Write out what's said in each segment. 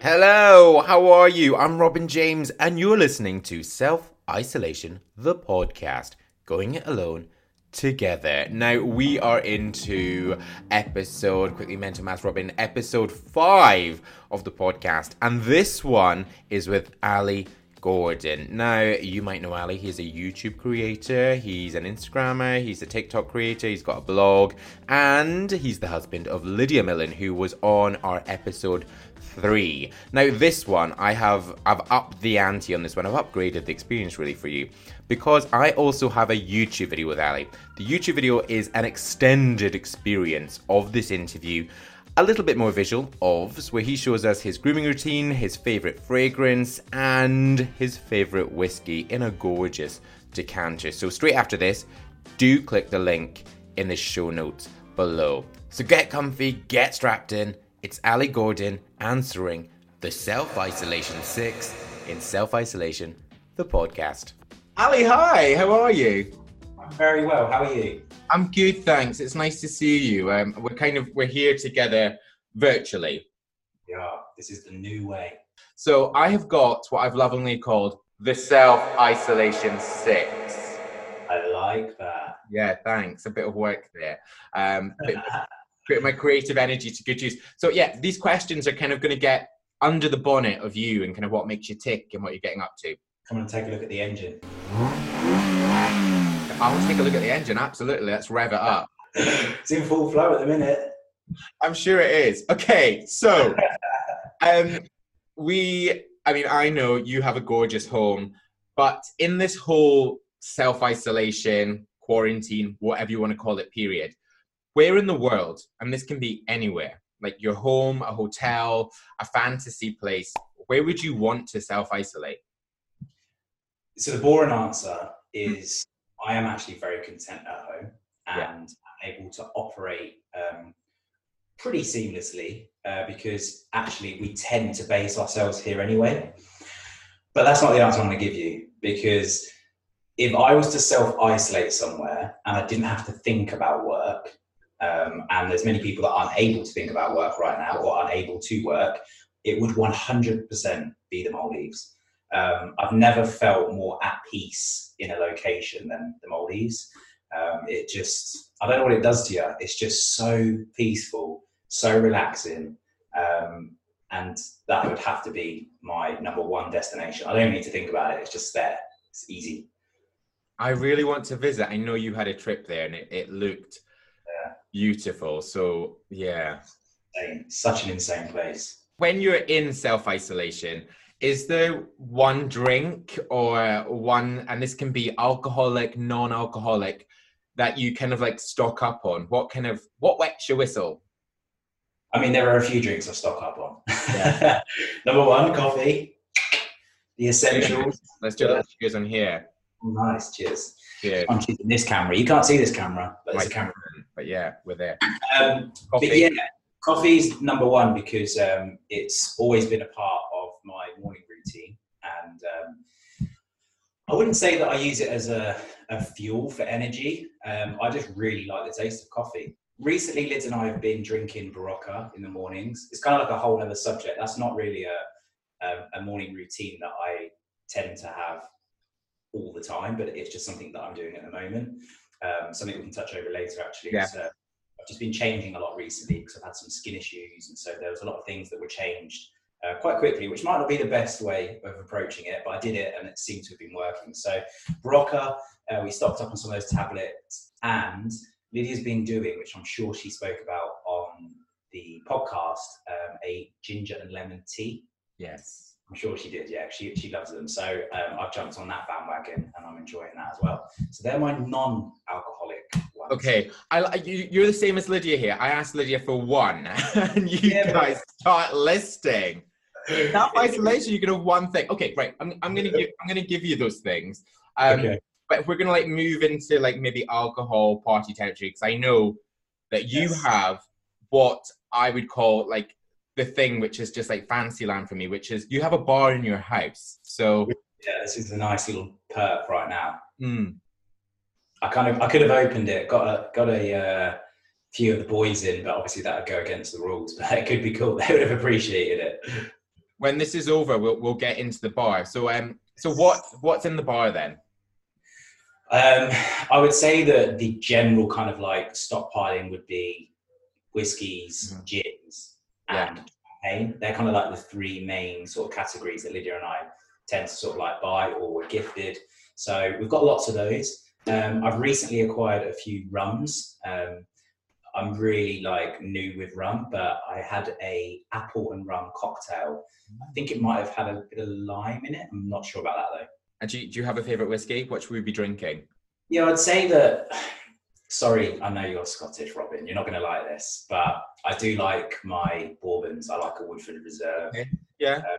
Hello, how are you? I'm Robin James, and you're listening to Self Isolation, the podcast, going it alone together. Now, we are into episode, quickly mental math, Robin, episode five of the podcast, and this one is with Ali Gordon. Now, you might know Ali. He's a YouTube creator, he's an Instagrammer, he's a TikTok creator, he's got a blog, and he's the husband of Lydia Millen, who was on our episode three. Now this one, I have I've upped the ante on this one. I've upgraded the experience really for you because I also have a YouTube video with Ali. The YouTube video is an extended experience of this interview. A little bit more visual of where he shows us his grooming routine, his favorite fragrance, and his favorite whiskey in a gorgeous decanter. So straight after this, do click the link in the show notes below. So get comfy, get strapped in, it's Ali Gordon answering the Self Isolation 6 in Self Isolation, the podcast. Ali, hi, how are you? I'm very well. How are you? I'm good, thanks. It's nice to see you. Um, we're kind of we're here together virtually. Yeah, this is the new way. So I have got what I've lovingly called the Self Isolation 6. I like that. Yeah, thanks. A bit of work there. Um, bit, my creative energy to good use. So yeah, these questions are kind of going to get under the bonnet of you and kind of what makes you tick and what you're getting up to. Come and take a look at the engine. I want to take a look at the engine. Absolutely, let's rev it up. it's in full flow at the minute. I'm sure it is. Okay, so um, we. I mean, I know you have a gorgeous home, but in this whole self isolation, quarantine, whatever you want to call it, period, where in the world, and this can be anywhere, like your home, a hotel, a fantasy place, where would you want to self isolate? So the boring answer is I am actually very content at home and yeah. able to operate um, pretty seamlessly uh, because actually we tend to base ourselves here anyway. But that's not the answer I'm going to give you because if I was to self isolate somewhere and I didn't have to think about work, um, and there's many people that aren't able to think about work right now or unable to work, it would 100% be the Maldives. Um, I've never felt more at peace in a location than the Maldives. Um, it just, I don't know what it does to you. It's just so peaceful, so relaxing. Um, and that would have to be my number one destination. I don't need to think about it. It's just there. It's easy. I really want to visit. I know you had a trip there and it, it looked beautiful. So yeah, such an insane place. When you're in self isolation, is there one drink or one, and this can be alcoholic, non-alcoholic, that you kind of like stock up on? What kind of what wets your whistle? I mean, there are a few drinks I stock up on. Yeah. Number one, coffee, the essentials. Let's do that. Cheers on here. Nice. Cheers. Cheers. I'm keeping this camera. You can't see this camera, but there's a camera but yeah, we're there. Um. But yeah, coffee's number one because um, it's always been a part of my morning routine, and um, I wouldn't say that I use it as a, a fuel for energy. Um, I just really like the taste of coffee. Recently, Liz and I have been drinking Berocca in the mornings. It's kind of like a whole other subject. That's not really a, a, a morning routine that I tend to have all the time, but it's just something that I'm doing at the moment um, something we can touch over later actually. Yeah. So I've just been changing a lot recently because I've had some skin issues, and so there was a lot of things that were changed uh, quite quickly, which might not be the best way of approaching it, but I did it and it seemed to have been working. So Berocca, uh, we stocked up on some of those tablets, and Lydia's been doing, which I'm sure she spoke about on the podcast, um, a ginger and lemon tea. Yes. I'm sure she did. Yeah, she she loves them. So um, I've jumped on that bandwagon, and I'm enjoying that as well. So they're my non-alcoholic ones. Okay, I you, you're the same as Lydia here. I asked Lydia for one, and you yeah, guys start listing. Now isolation, you can have one thing. Okay, right. I'm, I'm gonna give I'm gonna give you those things. Um, okay. But if we're gonna like move into like maybe alcohol party territory, because I know that you yes. have what I would call like the thing which is just like fancy land for me, which is you have a bar in your house. So yeah, this is a nice little perk right now. Mm. I kind of I could have opened it, got a got a uh, few of the boys in, but obviously that would go against the rules. But it could be cool. They would have appreciated it. When this is over, we'll we'll get into the bar. So um, so what what's in the bar then? Um, I would say that the general kind of like stockpiling would be whiskies, mm. gins, and yeah. champagne. They're kind of like the three main sort of categories that Lydia and I tend to sort of like buy or were gifted. So we've got lots of those. Um, I've recently acquired a few rums. Um, I'm really like new with rum, but I had a apple and rum cocktail. I think it might have had a bit of lime in it. I'm not sure about that though. And do you, do you have a favourite whiskey? What should we be drinking? Yeah, I'd say that. Sorry, I know you're Scottish, Robin. You're not going to like this, but I do like my bourbons. I like a Woodford Reserve. Okay. Yeah. Uh,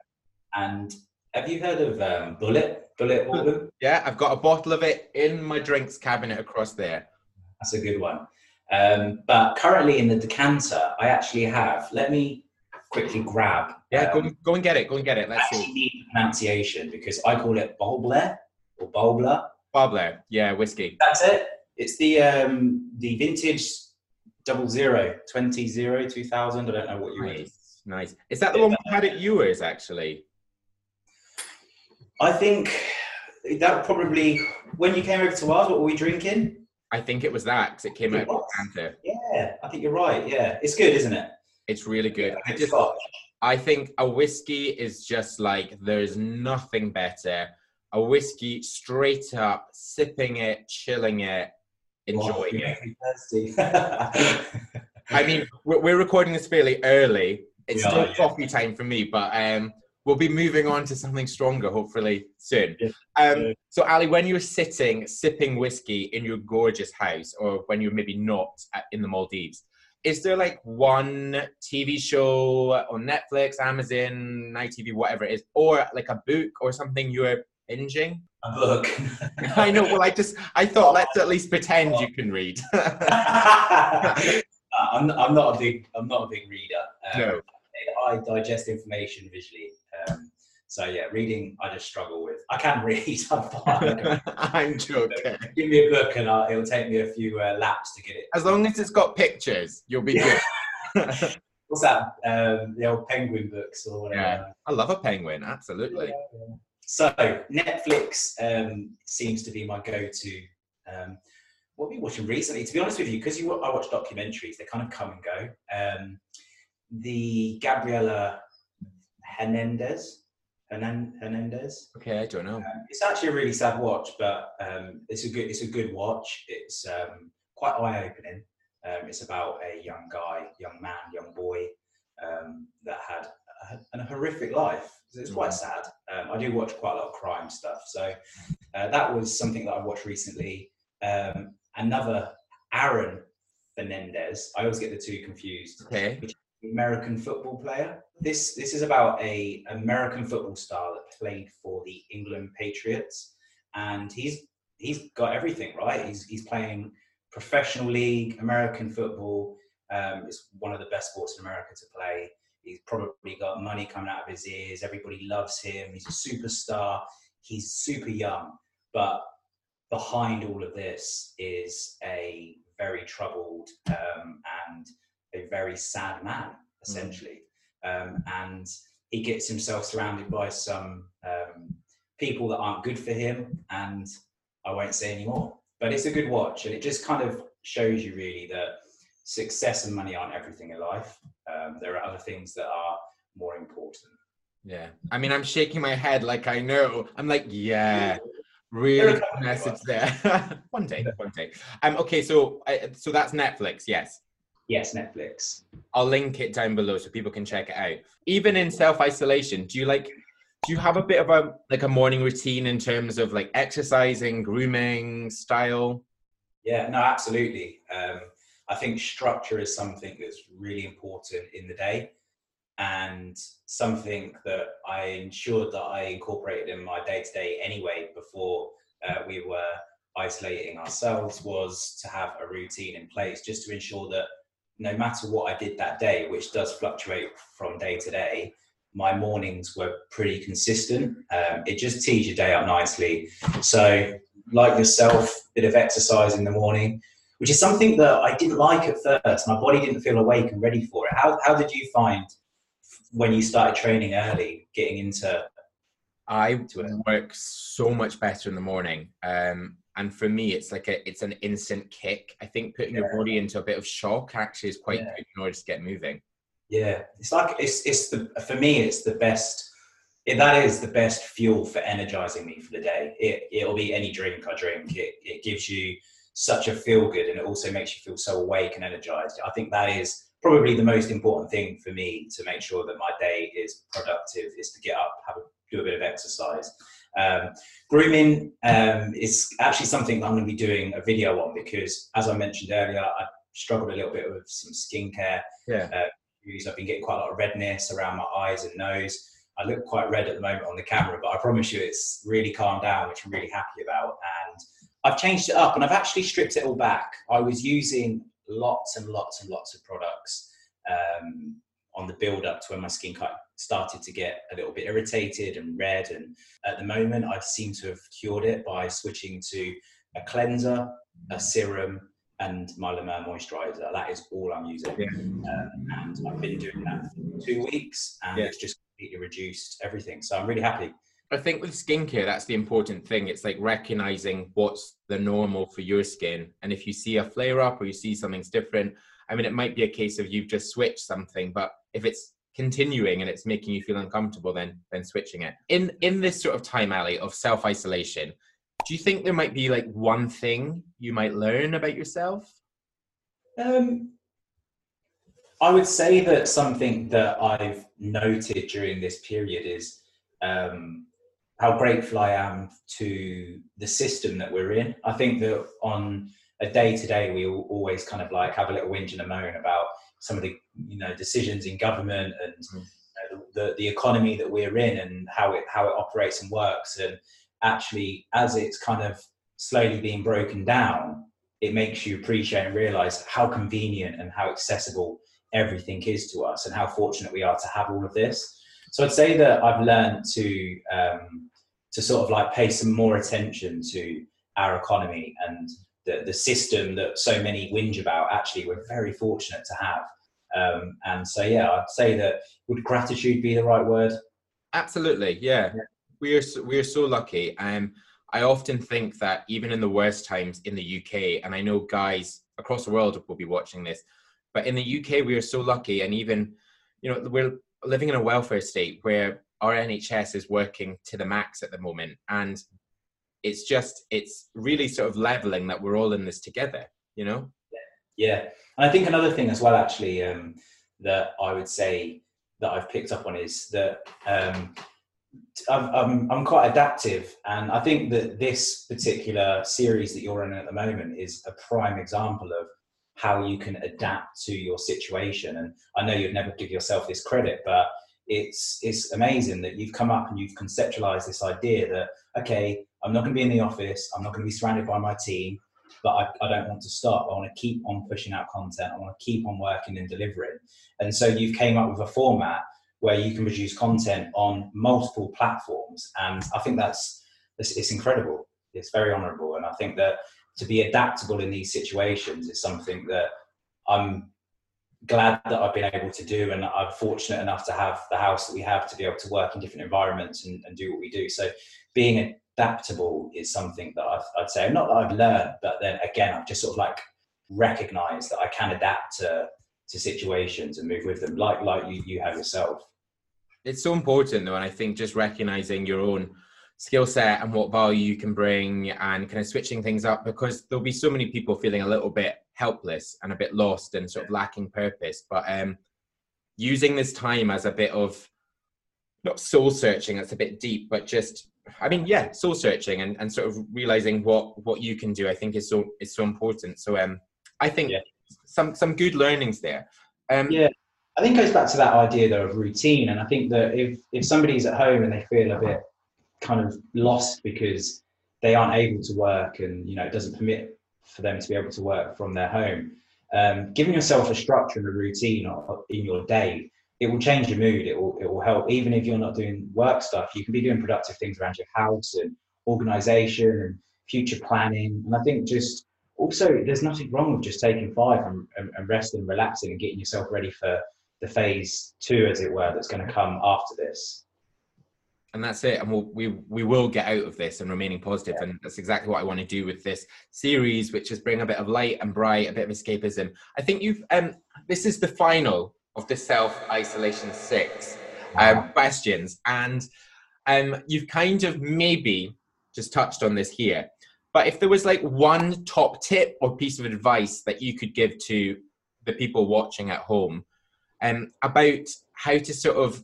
and have you heard of um, Bulleit? Bulleit bourbon? Yeah, I've got a bottle of it in my drinks cabinet across there. That's a good one. Um, but currently in the decanter, I actually have. Let me quickly grab. Yeah, um, go, go and get it. Go and get it. Let's I actually see. need pronunciation because I call it Balblair or Balblair. Balblair, yeah, whiskey. That's it. It's the um, the vintage double zero, 20 zero, 2000. I don't know what you nice. Nice. Is that the yeah, one we had at yours actually? I think that probably when you came over to ours, what were we drinking? I think it was that because it came it out of Yeah, I think you're right. Yeah, it's good, isn't it? It's really good. I just, I think a whiskey is just like there's nothing better. A whiskey straight up, sipping it, chilling it, enjoying oh, it. I mean, we're recording this fairly early. It's yeah, still yeah. coffee time for me, but um, we'll be moving on to something stronger hopefully soon. Yeah. Um, so, Ali, when you're sitting sipping whiskey in your gorgeous house, or when you're maybe not at, in the Maldives, is there like one TV show on Netflix, Amazon, Night TV, whatever it is, or like a book or something you're binging? A book. I know. Well, I just I thought let's at least pretend you can read. I'm, I'm not a big I'm not a big reader. Um, no. I digest information visually. So yeah, reading I just struggle with. I can read. I'm, fine. I'm joking. Give me a book and I'll, it'll take me a few uh, laps to get it. As long as it's got pictures, you'll be good. What's that? Um, the old penguin books or whatever. Yeah, I love a penguin. Absolutely. Yeah, yeah. So Netflix um, seems to be my go-to. Um, what have you watching recently? To be honest with you, because you I watch documentaries, they kind of come and go. Um, the Gabriela Hernandez. Hernandez. Okay, I don't know. Um, it's actually a really sad watch, but um, it's a good it's a good watch. It's um, quite eye opening. Um, it's about a young guy, young man, young boy um, that had a, a, horrific life. It's quite mm. sad. Um, I do watch quite a lot of crime stuff, so uh, that was something that I watched recently. another Aaron Fernandez. I always get the two confused. Okay. Which American football player. This this is about a American football star that played for the England Patriots, and he's he's got everything right. He's he's playing professional league American football. Um, it's one of the best sports in America to play. He's probably got money coming out of his ears. Everybody loves him. He's a superstar. He's super young, but behind all of this is a very troubled um, and a very sad man, mm. essentially. Mm. Um, and he gets himself surrounded by some um, people that aren't good for him, and I won't say any more. But it's a good watch, and it just kind of shows you really that success and money aren't everything in life. Um, there are other things that are more important. Yeah, I mean, I'm shaking my head like I know. I'm like, yeah, really good message there. one day, one day. Um, okay, so so that's Netflix, yes. Yes, Netflix. I'll link it down below so people can check it out. Even in self isolation, do you like? Do you have a bit of a like a morning routine in terms of like exercising, grooming, style? Yeah, no, absolutely. Um, I think structure is something that's really important in the day, and something that I ensured that I incorporated in my day to day anyway before uh, we were isolating ourselves was to have a routine in place just to ensure that no matter what I did that day, which does fluctuate from day to day, my mornings were pretty consistent. Um, it just tees your day up nicely. So, like yourself, bit of exercise in the morning. which is something that I didn't like at first. My body didn't feel awake and ready for it. How, how did you find when you started training early, getting into I work so much better in the morning. Um, and for me, it's like a, it's an instant kick. I think putting yeah. your body into a bit of shock actually is quite yeah. good in order to get moving. Yeah, it's like it's it's the for me it's the best. It, that is the best fuel for energizing me for the day. It it'll be any drink I drink. It it gives you such a feel good, and it also makes you feel so awake and energized. I think that is probably the most important thing for me to make sure that my day is productive. Is to get up, have a, do a bit of exercise. Um, grooming um, is actually something that I'm going to be doing a video on because, as I mentioned earlier, I struggled a little bit with some skincare. Yeah. Uh, I've been getting quite a lot of redness around my eyes and nose. I look quite red at the moment on the camera, but I promise you it's really calmed down, which I'm really happy about. And I've changed it up and I've actually stripped it all back. I was using lots and lots and lots of products um, on the build up to when my skin started to get a little bit irritated and red. And at the moment, I seem to have cured it by switching to a cleanser, a serum, and my Mer moisturizer. That is all I'm using. Yeah. Um, and I've been doing that for two weeks and yeah. it's just completely reduced everything. So I'm really happy. I think with skincare, that's the important thing. It's like recognizing what's the normal for your skin. And if you see a flare up or you see something's different, I mean, it might be a case of you've just switched something, but if it's continuing and it's making you feel uncomfortable, then then switching it. In in this sort of time, Ali of self isolation, do you think there might be like one thing you might learn about yourself? Um, I would say that something that I've noted during this period is um, how grateful I am to the system that we're in. I think that on a day to day, we always kind of like have a little whinge and a moan about some of the you know decisions in government and mm. you know, the the economy that we're in and how it how it operates and works. And actually, as it's kind of slowly being broken down, it makes you appreciate and realize how convenient and how accessible everything is to us and how fortunate we are to have all of this. So I'd say that I've learned to um, to sort of like pay some more attention to our economy and the, the system that so many whinge about. Actually, we're very fortunate to have. Um, and so, yeah, I'd say that would gratitude be the right word? Absolutely, yeah. yeah. We are so, we are so lucky. Um, I often think that even in the worst times in the UK, and I know guys across the world will be watching this, but in the UK we are so lucky, and even you know we're living in a welfare state where our NHS is working to the max at the moment, and it's just it's really sort of leveling that we're all in this together. You know. Yeah, and I think another thing as well, actually, um, that I would say that I've picked up on is that um, I'm, I'm quite adaptive, and I think that this particular series that you're running at the moment is a prime example of how you can adapt to your situation. And I know you'd never give yourself this credit, but it's it's amazing that you've come up and you've conceptualized this idea that okay, I'm not going to be in the office, I'm not going to be surrounded by my team, but I, I don't want to stop. I want to keep on pushing out content. I want to keep on working and delivering. And so you've came up with a format where you can produce content on multiple platforms, and I think that's it's, it's incredible. It's very honourable, and I think that to be adaptable in these situations is something that I'm glad that I've been able to do, and I'm fortunate enough to have the house that we have to be able to work in different environments and, and do what we do. So, being adaptable is something that I've, I'd say not that I've learned, but then again, I've just sort of like recognized that I can adapt to to situations and move with them, like like you you have yourself. It's so important though, and I think just recognizing your own skill set and what value you can bring and kind of switching things up because there'll be so many people feeling a little bit helpless and a bit lost and sort of lacking purpose but um using this time as a bit of not soul searching that's a bit deep but just i mean yeah soul searching and, and sort of realizing what what you can do i think is so is so important. So um i think yeah. some some good learnings there. Um yeah. I think it goes back to that idea though of routine. And i think that if if somebody's at home and they feel a bit kind of lost because they aren't able to work and you know it doesn't permit for them to be able to work from their home um, giving yourself a structure and a routine in your day it will change your mood it will, it will help even if you're not doing work stuff you can be doing productive things around your house and organization and future planning and i think just also, there's nothing wrong with just taking five and, and, and resting and relaxing and getting yourself ready for the phase two, as it were, that's going to come after this. And that's it. And we'll, we we will get out of this and remaining positive. Yeah. And that's exactly what I want to do with this series, which is bring a bit of light and bright, a bit of escapism. I think you've um this is the final of the self isolation six um, questions, and um you've kind of maybe just touched on this here. But if there was like one top tip or piece of advice that you could give to the people watching at home um, about how to sort of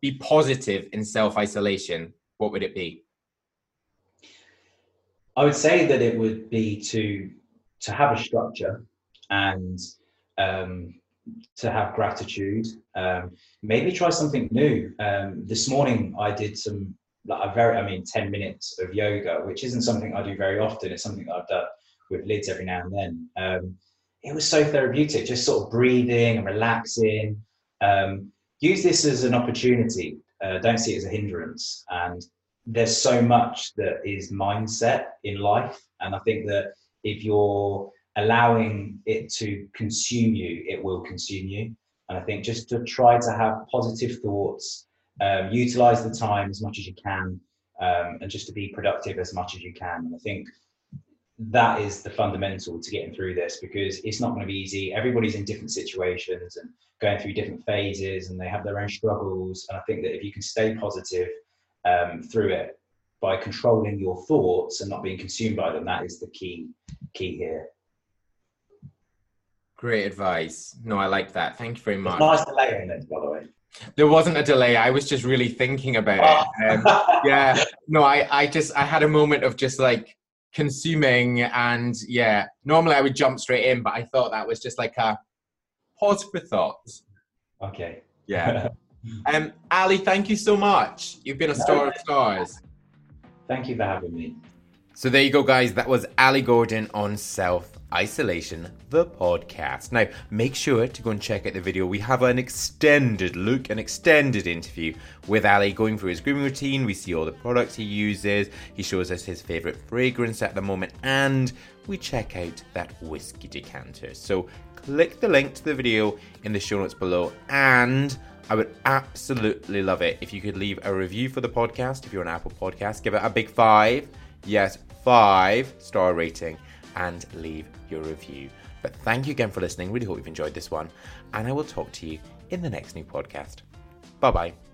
be positive in self isolation, what would it be? I would say that it would be to to have a structure and um, to have gratitude. Um, maybe try something new. Um, this morning I did some like a very, I mean, 10 minutes of yoga, which isn't something I do very often. It's something that I've done with Lyds every now and then. Um, it was so therapeutic, just sort of breathing and relaxing. Um, use this as an opportunity. Uh, don't see it as a hindrance. And there's so much that is mindset in life. And I think that if you're allowing it to consume you, it will consume you. And I think just to try to have positive thoughts um, utilize the time as much as you can um, and just to be productive as much as you can. And I think that is the fundamental to getting through this because it's not going to be easy. Everybody's in different situations and going through different phases and they have their own struggles. And I think that if you can stay positive um, through it by controlling your thoughts and not being consumed by them, that is the key key here. Great advice. No, I like that. Thank you very much. Nice to lay in it, by the way. There wasn't a delay. I was just really thinking about it. Um, yeah. No, I, I just, I had a moment of just like consuming and yeah, normally I would jump straight in, but I thought that was just like a pause for thought. Okay. Yeah. um, Ali, thank you so much. You've been a star of stars. Thank you for having me. So there you go, guys. That was Ali Gordon on self isolation, the podcast. Now, make sure to go and check out the video. We have an extended look, an extended interview with Ali going through his grooming routine. We see all the products he uses. He shows us his favorite fragrance at the moment, and we check out that whiskey decanter. So, click the link to the video in the show notes below and I would absolutely love it if you could leave a review for the podcast. If you're an Apple Podcast, give it a big five yes, five star rating and leave your review. But thank you again for listening. Really hope you've enjoyed this one. And I will talk to you in the next new podcast. Bye bye.